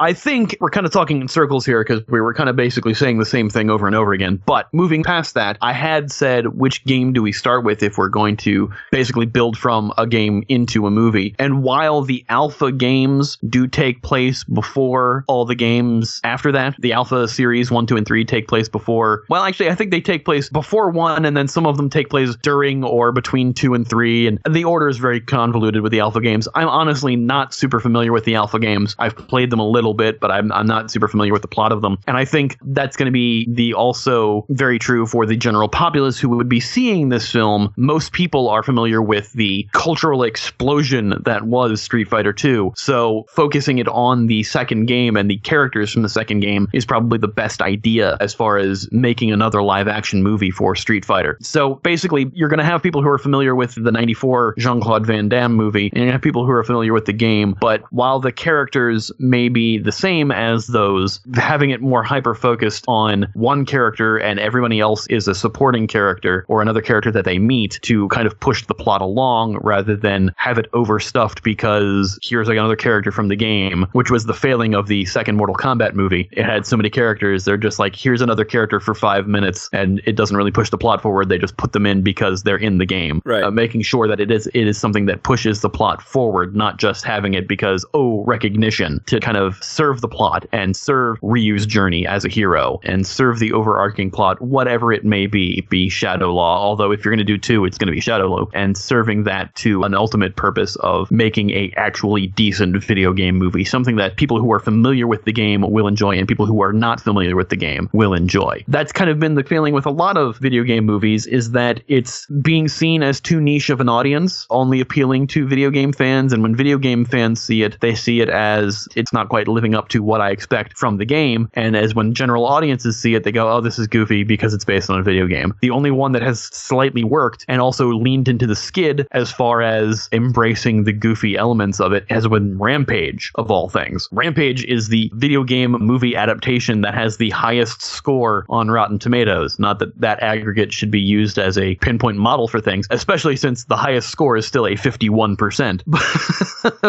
I think we're kind of talking in circles here because we were kind of basically saying the same thing over and over again. But moving past that, I had said, which game do we start with if we're going to basically build from a game into a movie? And while the alpha games do take place before all the games after that, the alpha series one, two, and three take place before. Well, actually, I think they take place before one, and then some of them take place during or between two and three. And the order is very convoluted with the alpha games. I'm honestly not super familiar with the alpha games. I've played them a little bit, but I'm, I'm not super familiar with the plot of them. And I think that's going to be the also very true for the general populace who would be seeing this film. Most people are familiar with the cultural explosion that was Street Fighter 2. So focusing it on the second game and the characters from the second game is probably the best idea as far as making another live action movie for Street Fighter. So basically, you're going to have people who are familiar with the 94 Jean Claude Van Damme movie, and you have people who are familiar with the game. But while the characters may be the same as those, having it more hyper focused on one character and everybody else is a supporting character or another character that they meet to kind of push the plot along rather than have it overstuffed because here's like another character from the game, which was the failing of the second Mortal Kombat movie. It had so many characters, they're just like, here's another character for five minutes, and it doesn't really push the plot forward. They just put them in because they're in the game. Right. Uh, making sure that it is it is something that pushes the plot forward, not just having it because, oh, recognition to kind of serve the plot and serve Ryu's journey as a hero and serve the overarching plot, whatever it may be, be Shadow Law. Although if you're going to do two, it's going to be Shadow Law, and serving that to an ultimate purpose of making a actually decent video game movie, something that people who are familiar with the game will enjoy and people who are not familiar with the game will enjoy. That's kind of been the feeling with a lot of video game movies is that it's being seen as too niche of an audience, only appealing to video game fans. And when video game fans see it, they see it as it's not quite living up to what I expect from the game. And as when general audiences see it, they go, oh, this is goofy because it's based on a video game. The only one that has slightly worked and also leaned into the skid as far as embracing the goofy elements of it has been Rampage, of all things. Rampage is the video game movie adaptation that has the highest score on Rotten Tomatoes. Not that that aggregate should be used as a pinpoint model for things, especially since the highest score is still a 51%.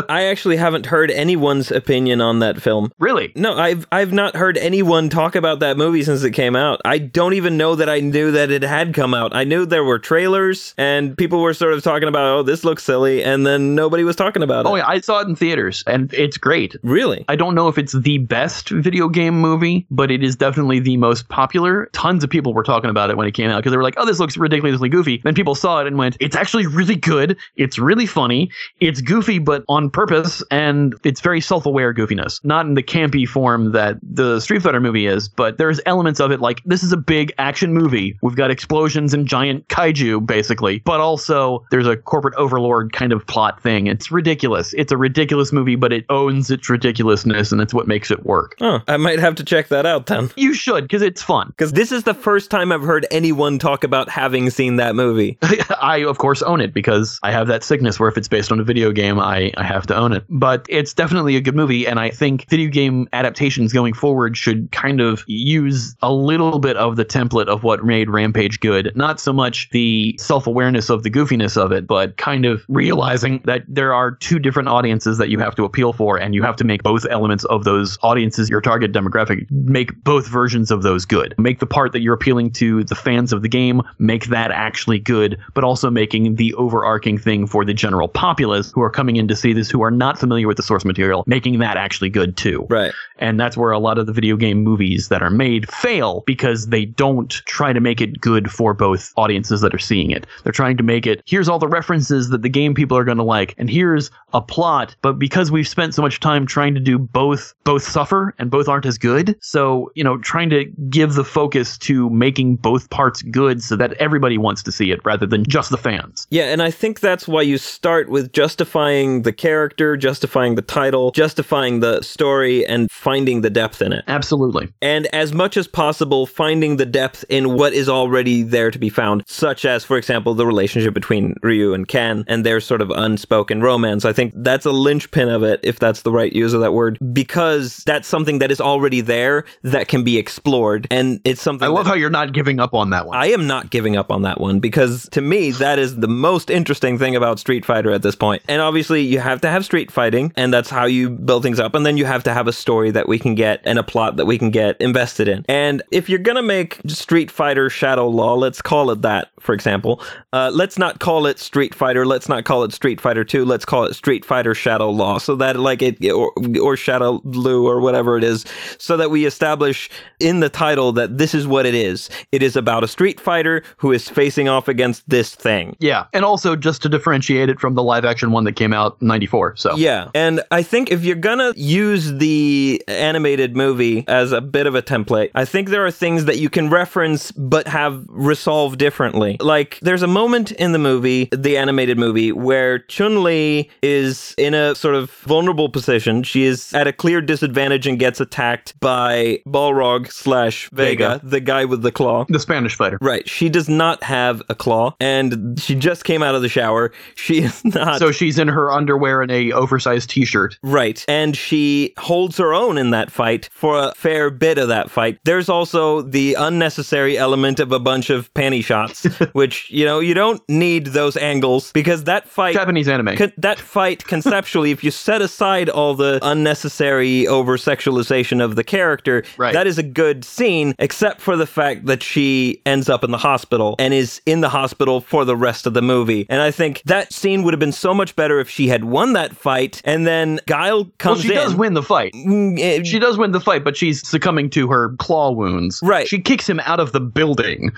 [LAUGHS] I actually haven't heard anyone's opinion on that film. really? No, I've I've not heard anyone talk about that movie since it came out. I don't even know that I knew that it had come out. I knew there were trailers and people were sort of talking about, "Oh, this looks silly," and then nobody was talking about it. Oh, yeah, I saw it in theaters and it's great. Really? I don't know if it's the best video game movie, but it is definitely the most popular. Tons of people were talking about it when it came out because they were like, oh, this looks ridiculously goofy. Then people saw it and went, it's actually really good. It's really funny. It's goofy, but on purpose. And it's very self aware goofiness, not in the campy form that the Street Fighter movie is, but there's elements of it like this is a big action movie. We've got explosions and giant kaiju, basically, but also there's a corporate overlord kind of plot thing. It's ridiculous. It's a ridiculous movie, but it owns its ridiculousness, and it's what makes it work. Oh, I might have to check that out then. You should, because it's fun. Because this is the first time I've heard anyone talk about having seen that movie. [LAUGHS] I, of course, own it because I have that sickness where if it's based on a video game, I, I have to own it. But it's definitely a good movie, and I think video game adaptations going forward should kind of use a little bit of the template of what made Rampage good. Not so much the self awareness of the goofiness of it, but kind of realizing that there are two different audiences that you have to appeal for, and you have to make both elements of those audiences, your target demographic, make both versions of those good. Make the part that you're appealing to the fans of the game, make that actually good, but also making the overarching thing for the general populace who are coming in to see this, who are not familiar with the source material, making that actually good too. Right. And that's where a lot of the video game movies that are made fail because they don't try to make it good for both audiences that are seeing it. They're trying to make it, here's all the references that the game people are going to like, and here's a plot. But because we've spent so much time trying to do both, both suffer and both aren't as good. So, you know, trying to give the focus to making both parts good so that everybody wants to see it rather than just the fans. Yeah, and I think that's why you start with justifying the character, justifying the title, justifying the story, and finding the depth in it. Absolutely. And as much as possible, finding the depth in what is already there to be found, such as, for example, the relationship between Ryu and Ken and their sort of unspoken romance. I think that's a linchpin of it, if that's the right use of that word, because that's something that is already there that can be explored. And it's something I love how you're not giving up on that one. I am not giving up on that one because to me, that is the most interesting thing about Street Fighter at this point. And obviously, you have to have street fighting, and that's how you build things up. And then you have to have a story that we can get and a plot that we can get invested in. And if you're to make Street Fighter Shadow Law, let's call it that, for example, uh, let's not call it Street Fighter. Let's not call it Street Fighter 2. Let's call it Street Fighter Shadow Law so that, like, it, or, or Shadow Lu or whatever it is, so that we establish in the title that this is what it is. It is about a Street Fighter who is facing off against this thing. yeah. And also just to differentiate it from the live action one that came out in 94. So Yeah. And I think if you're gonna use the animated movie as a bit of a template, I think there are things that you can reference but have resolved differently. Like there's a moment in the movie, the animated movie, where Chun-Li is in a sort of vulnerable position. She is at a clear disadvantage and gets attacked by Balrog slash Vega, Vega. the guy with the claw. the Spanish fighter. Right. She does not have a claw, and she just came out of the shower. [LAUGHS] She is not. So she's in her underwear and a oversized t-shirt. Right. And she holds her own in that fight for a fair bit of that fight. There's also the unnecessary element of a bunch of panty shots, [LAUGHS] [LAUGHS] which, you know, you don't need those angles because that fight. Japanese anime. Con- that fight [LAUGHS] conceptually, if you set aside all the unnecessary over sexualization of the character, Right. that is a good scene, except for the fact that she ends up in the hospital and is in the hospital for the rest of the movie. And I think that scene would have been so much better if she had won that fight and then Guile comes. In. Well, she in. does win the fight. Mm, eh, She does win the fight, but she's succumbing to her claw wounds. Right. She kicks him out of the building.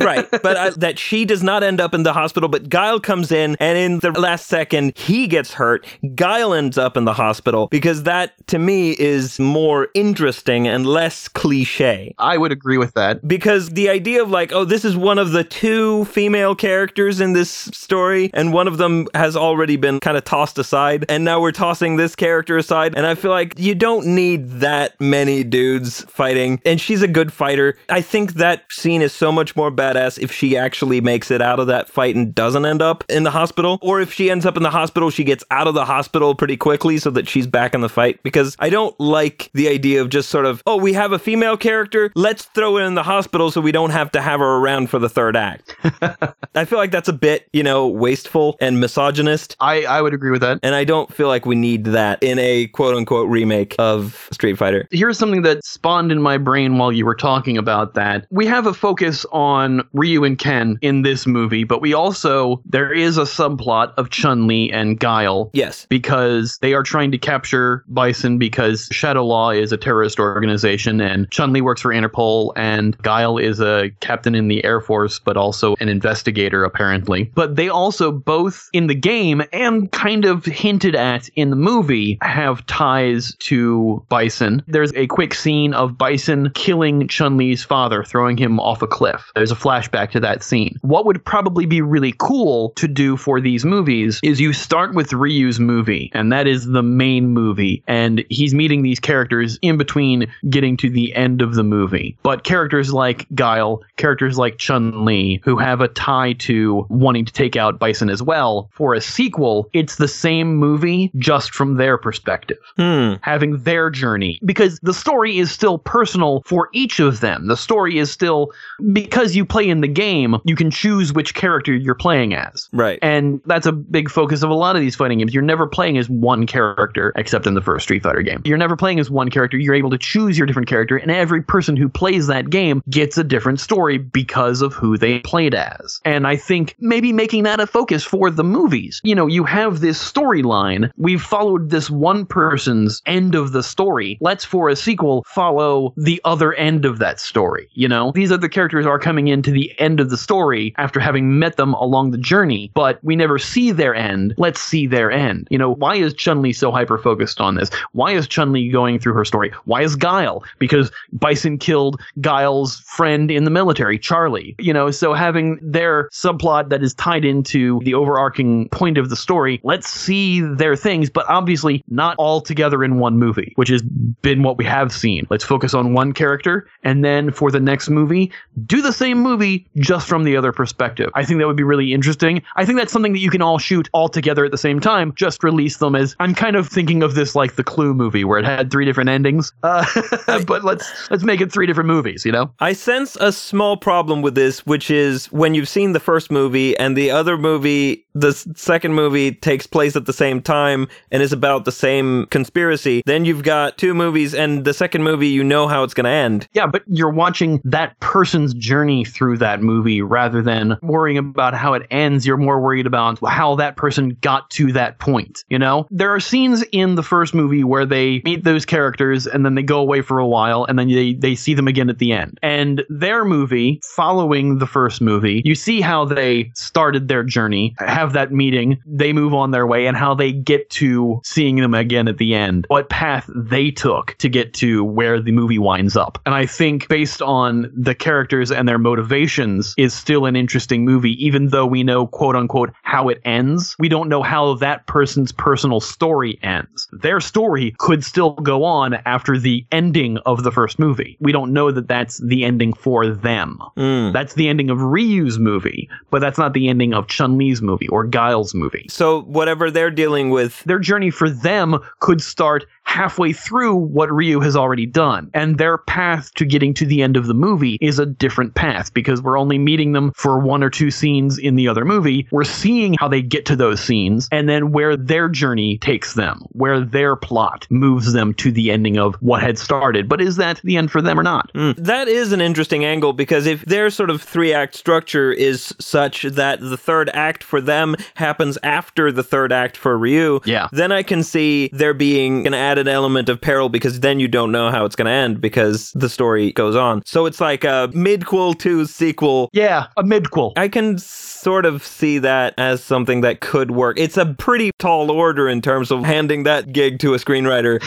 right, [LAUGHS] but I, that she does not end up in the hospital, but Guile comes in, and in the last second, he gets hurt. Guile ends up in the hospital because that, to me, is more interesting and less cliche. I would agree with that. Because the idea of like, oh, this is one of the two female characters in this story, and one of them has already been kind of tossed aside, and now we're tossing this character aside. And I feel like you don't need that many dudes fighting, and she's a good fighter. I think that scene is so much more badass if she actually makes it out of that fight and doesn't end up in the hospital, or if she ends up in the hospital, she gets out of the hospital pretty quickly so that she's back in the fight. Because I don't like the idea of just sort of, oh, we have a female character, let's throw her in the hospital so we don't have to have her around for the third act. [LAUGHS] I feel like that's a bit, you know, wasteful and misogynist. I, I would agree with that. And I don't feel like we need that in a quote unquote remake of Street Fighter. Here's something that spawned in my brain while you were talking about that. We have a focus on Ryu and Ken in this movie, but we also, there is a subplot of Chun Li and Guile. Yes. Because they are trying to capture Bison because Shadow Law is a terrorist organization and Chun Li works for Interpol and Guile is a captain in the Air Force, but also an investigator apparently. But they also both in the game and kind of hinted at in the movie have ties to Bison. There's a quick scene of Bison killing Chun Li's father, throwing him off a cliff. There's a flashback to that scene. What would probably be really cool to do for these movies is you start with Ryu's movie, and that is the main movie, and he's meeting these characters in between getting to the end of the movie. But characters like Guile, characters like Chun Li, who have a tie to wanting to take out Bison as well, for a sequel, it's the same movie just from their perspective Hmm. having their journey because the story is still personal for each of them. The story is still because you play in the game, you can choose which character you're playing as. Right. And that's a big focus of a lot of these fighting games. You're never playing as one character, except in the first Street Fighter game. You're never playing as one character. You're able to choose your different character, and every person who plays that game gets a different story because of who they played as. And I think maybe making that a focus for the movies. You know, you have this storyline. We've followed this one person's end of the story. Let's, for a sequel, follow the other end of that story. You know, these other characters are coming into the end of the story after having met them along the journey, but we never see their end. Let's see their end. You know, why is Chun Li so hyper focused on this? Why is Chun Li going through her story? Why is Guile? Because Bison killed Guile's friend in the military, Charlie. You know, so having their subplot that is tied into the overarching point of the story, let's see their things, but obviously not all together in one movie, which has been what we have seen. Let's focus on one character, and then for the next movie, do the same movie just from the other perspective. I think that would be really interesting. I think that's something that you can all shoot all together at the same time. Just release them as I'm kind of thinking of this like the Clue movie where it had three different endings. Uh, [LAUGHS] but let's let's make it three different movies. You know? I sense a small problem with this, which is when you've seen the first movie and the other movie, the second movie takes place at the same time and is about the same conspiracy, then you've got two movies and the second movie, you know how it's going to end. Yeah, but you're watching that person's journey through that movie rather than worrying about how it ends. You're more worried about how that person got to that point. You know, there are scenes in the first movie where they meet those characters and then they go away for a while and then they, they see them again at the end. And their movie, following the first movie, you see how they started their journey, have that meeting, they move on their way, and how they get to seeing them again at the end. What path they took to get to where the movie winds up. And I think based on the characters and their motivations is still an interesting movie, even though we know quote unquote how it ends. We don't know how that person's personal story ends. Their story could still go on after the ending of the first movie. We don't know that that's the ending for them. Mm. That's the ending of Ryu's movie, but that's not the ending of Chun Li's movie or Guile's movie. So, whatever they're dealing with, Their journey for them could start halfway through what Ryu has already done. And their path to getting to the end of the movie is a different path because we're only meeting them for one or two scenes in the other movie. We're seeing how they get to those scenes and then where their journey takes them, where their plot moves them to the ending of what had started. But is that the end for them or not? Mm, That is an interesting angle because if their sort of three act structure is such that the third act for them happens after the third act for Ryu, Yeah. then I can see there being an added element of peril because then you don't know how it's going to end because the story goes on. So it's like a midquel to sequel. Yeah, a midquel. I can sort of see that as something that could work. It's a pretty tall order in terms of handing that gig to a screenwriter,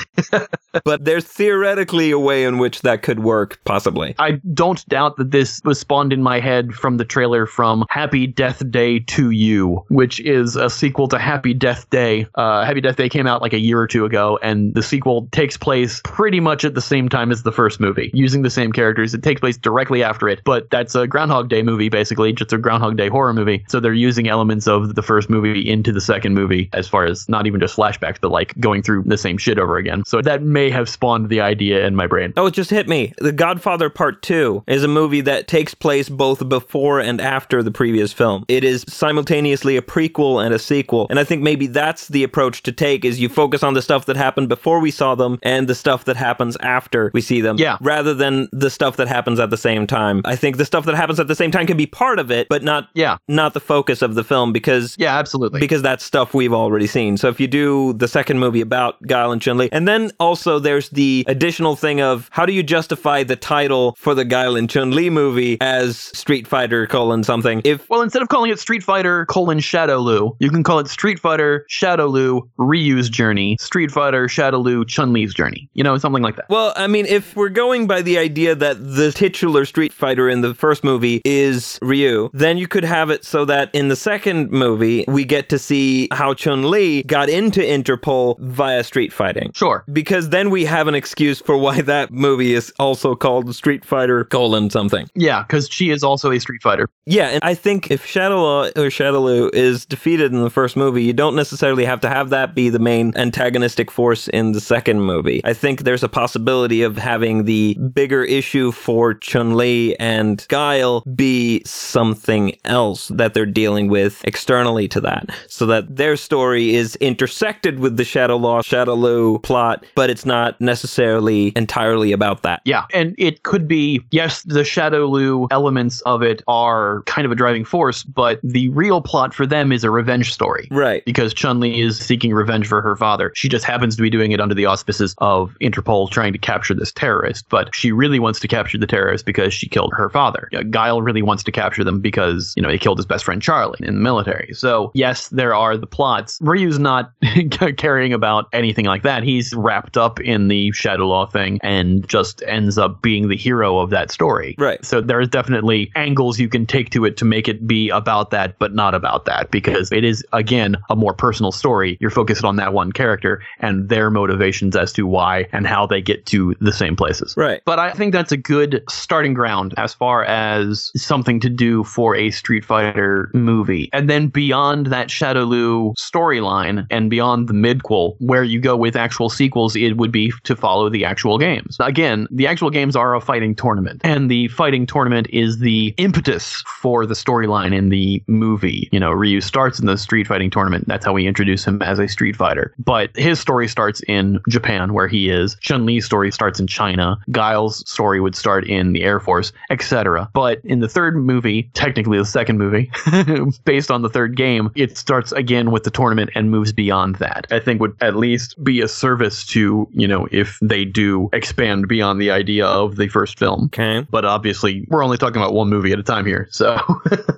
[LAUGHS] but there's theoretically a way in which that could work, possibly. I don't doubt that this was spawned in my head from the trailer from Happy Death Day 2U, which is a sequel to Happy Death Day. Uh, Happy Death Day came out like a year or two ago, and the sequel takes place pretty much at the same time as the first movie, using the same characters. It takes place directly after it, but that's a Groundhog Day movie, basically, just a Groundhog Day horror movie. So they're using elements of the first movie into the second movie, as far as not even just flashbacks, but like going through the same shit over again. So that may have spawned the idea in my brain. Oh, it just hit me. The Godfather Part 2 is a movie that takes place both before and after the previous film. It is simultaneously a prequel and a sequel. And I think maybe that's the approach to take is you focus on the stuff that happened before we saw them and the stuff that happens after we see them. Yeah. Rather than the stuff that happens at the same time. I think the stuff that happens at the same time can be part of it, but not Yeah. not the focus of the film because Yeah, absolutely. because that's stuff we've already seen. So if you do the second movie about Guile and Chun Li, and then also there's the additional thing of how do you justify the title for the Guile and Chun Li movie as Street Fighter colon something? If Well, instead of calling it Street Fighter colon Shadow Lu, you can call it Street Fighter Shadow Lu Ryu's Journey, Street Fighter Shadow Chun Li's journey. You know, something like that. Well, I mean, if we're going by the idea that the titular Street Fighter in the first movie is Ryu, then you could have it so that in the second movie, we get to see how Chun Li got into Interpol via street fighting. Sure. Because then we have an excuse for why that movie is also called Street Fighter colon something. Yeah, because she is also a Street Fighter. Yeah, and I think if Shadowlaw or Shadowloo is defeated in the first movie, you don't necessarily have to have that be the main antagonistic force in the second movie. I think there's a possibility of having the bigger issue for Chun Li and Guile be something else that they're dealing with externally to that, so that their story is intersected with the Shadowlaw Shadowloo plot, but it's not necessarily entirely about that. Yeah, and it could be yes, the Shadowloo elements of it are kind of a driving force, but the real plot for them is a revenge story. Right. Because Chun Li is seeking revenge for her father. She just happens to be doing it under the auspices of Interpol trying to capture this terrorist, but she really wants to capture the terrorist because she killed her father. You know, Guile really wants to capture them because, you know, he killed his best friend Charlie in the military. So, yes, there are the plots. Ryu's not [LAUGHS] caring about anything like that. He's wrapped up in the Shadow Law thing and just ends up being the hero of that story. Right. So there's definitely angles you can take to it to make it be about that, but not about that, because it is, again, a more personal story. You're focused on that one character and their motivations as to why and how they get to the same places. Right. But I think that's a good starting ground as far as something to do for a Street Fighter movie. And then beyond that Shadowloo storyline and beyond the midquel, where you go with actual sequels, it would be to follow the actual games. Again, the actual games are a fighting tournament, and the fighting tournament is the impetus for the storyline in the movie. You know, Ryu starts in the street fighting tournament. That's how we introduce him as a street fighter. But his story starts in Japan, where he is. Chun Li's story starts in China. Guile's story would start in the Air Force, etc. But in the third movie, technically the second movie, [LAUGHS] based on the third game, it starts again with the tournament and moves beyond that. I think would at least be a service to, you know, if they do expand beyond the idea of the first film. Okay. But obviously, we're only talking about one movie at a time here. So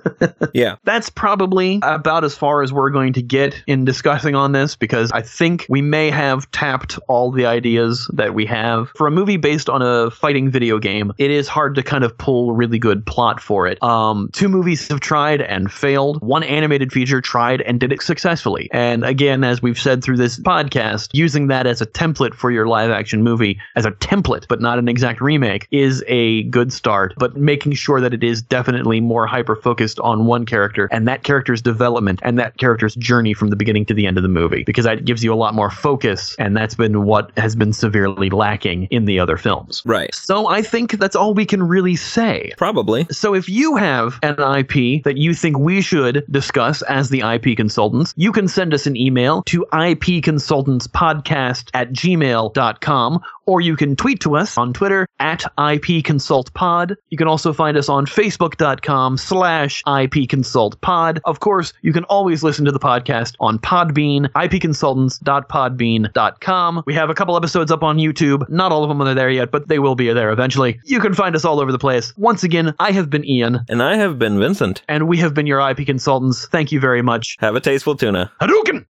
[LAUGHS] Yeah. that's probably about as far as we're going to get in discussing on this because I think we may have tapped all the ideas that we have. For a movie based on a fighting video game, it is hard to kind of pull a really good plot for it. Um, two movies have tried and failed. One animated feature tried and did it successfully. And again, as we've said through this podcast, using that as a template for your live action movie, as a template, but not an exact remake, is a good start. But making sure that it is definitely more hyper focused on one character and that character's development and that character's journey from the beginning to the end of the movie, because that gives you a lot more focus. And that's been what has been severely lacking in the other films. Right. So I think that's all we can really say. Probably. So if you have an IP that you think we should discuss as the IP consultants, you can send us an email to ipconsultantspodcast at gmail.com or you can tweet to us on Twitter at ipconsultpod. You can also find us on facebook.com slash ipconsultpod. Of course, you can always listen to the podcast on Podbean, ipconsultants.podbean.com. We have a couple episodes up on YouTube. Not all of them are there yet, but they will be there eventually. You can find us all over the place. Once again, I have been Ian, And I have been Vincent. and we have been your IP consultants. Thank you very much. Have a tasteful tuna. Hadouken!